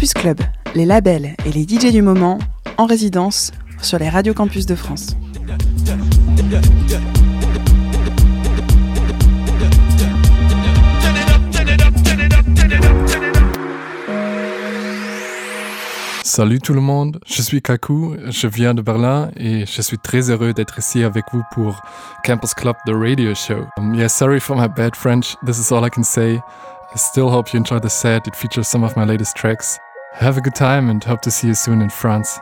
Campus Club, les labels et les DJ du moment en résidence sur les radios campus de France. Salut tout le monde, je suis Kaku, je viens de Berlin et je suis très heureux d'être ici avec vous pour Campus Club, the radio show. Um, yeah, sorry for my bad French, this is all I can say. I still hope you enjoy the set, it features some of my latest tracks. Have a good time and hope to see you soon in France.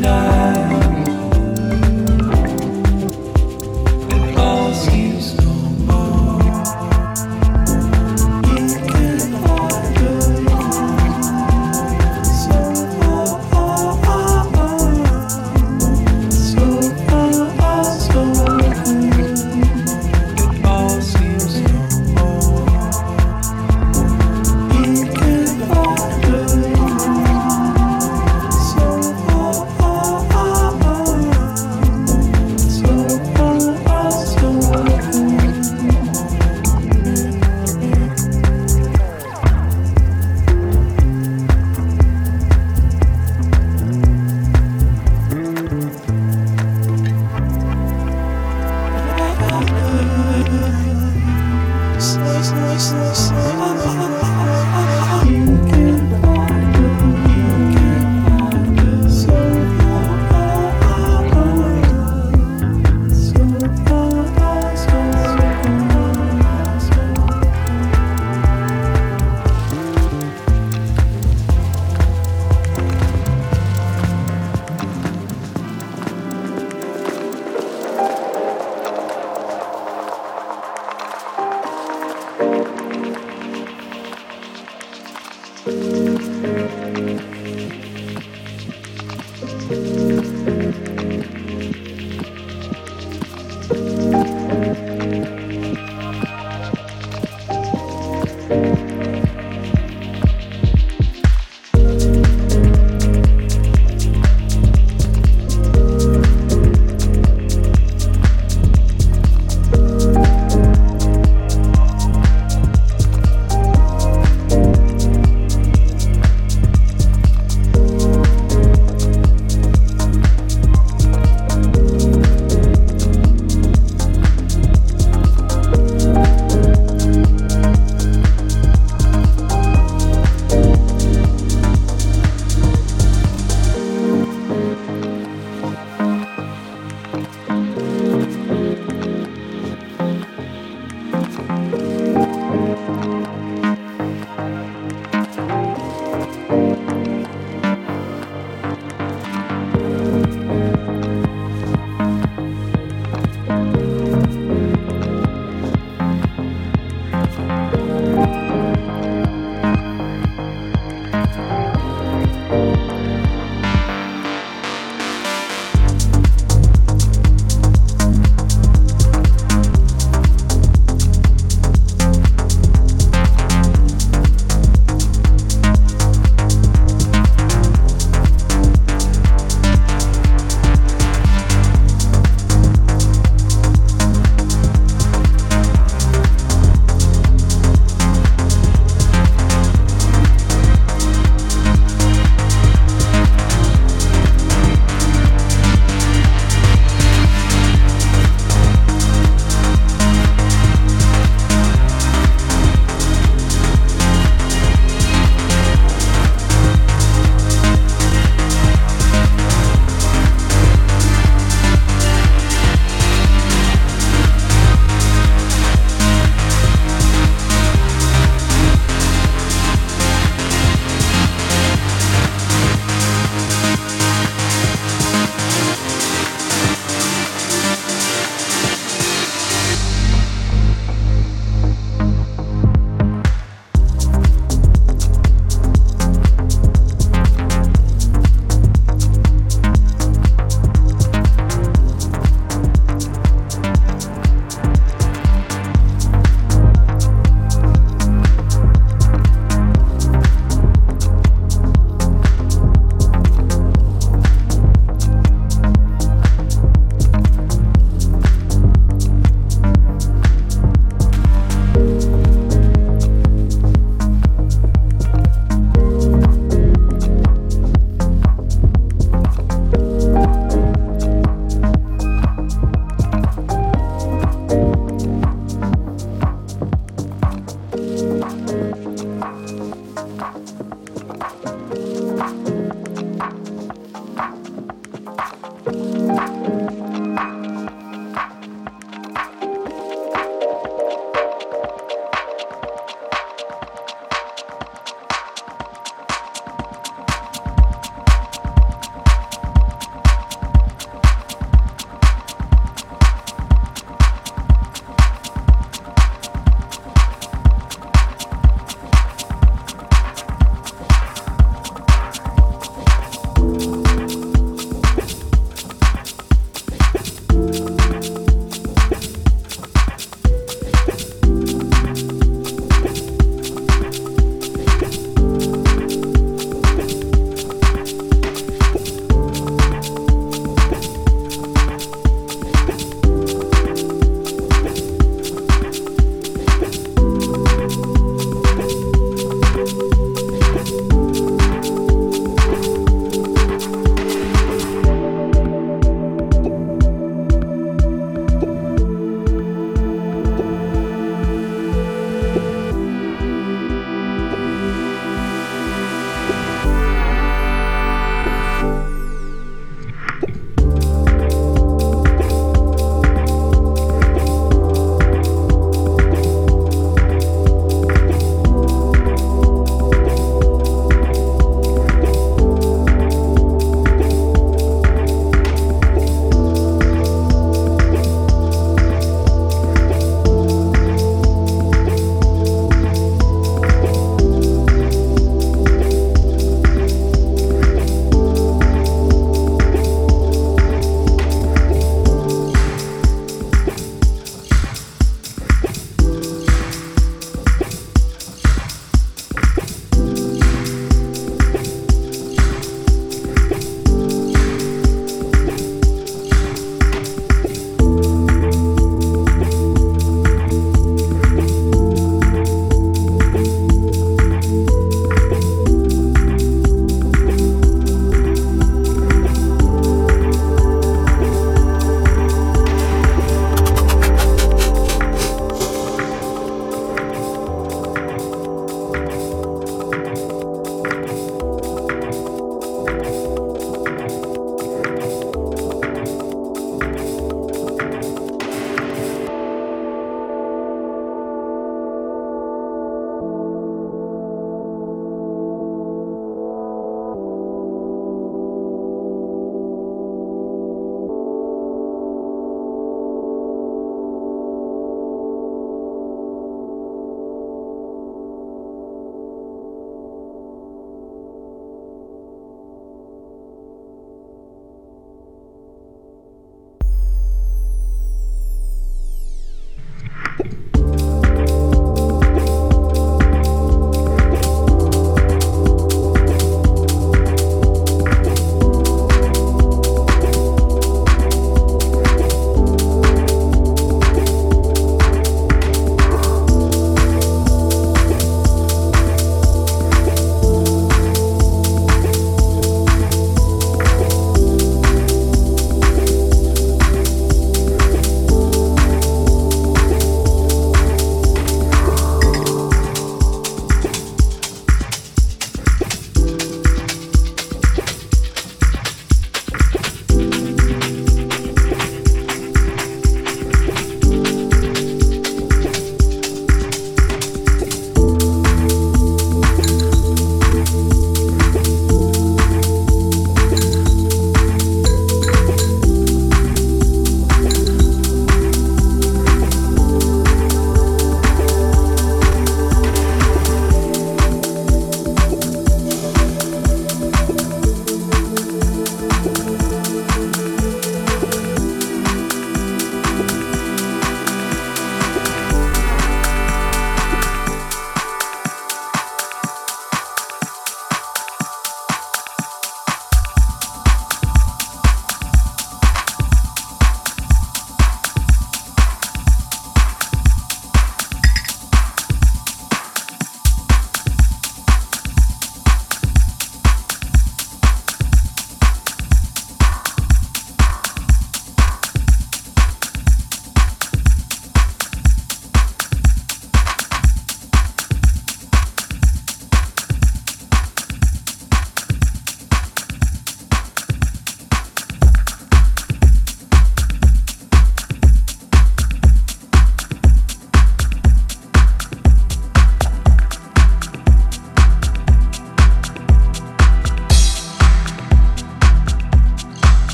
midnight.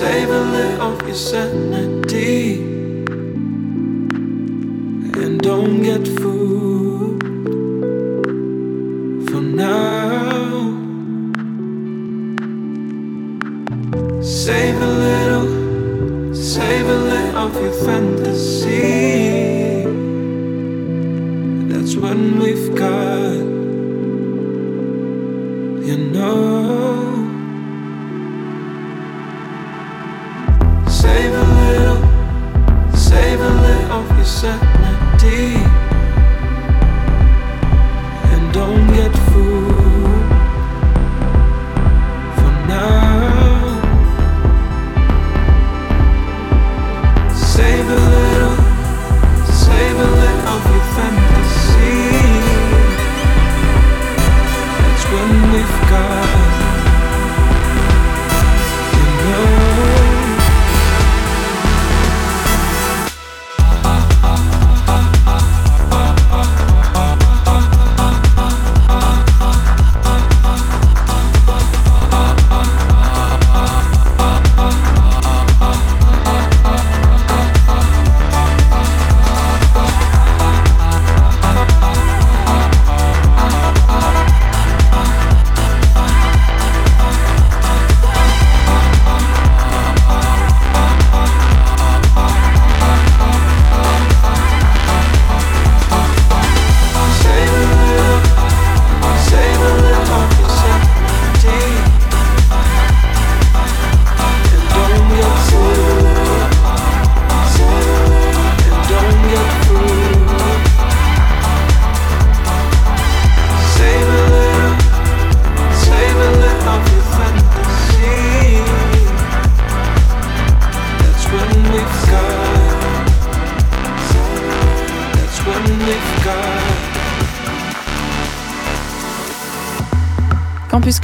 save a little of your sanity and don't get fooled for now. Save a little, save a little of your fantasy. That's when we've got.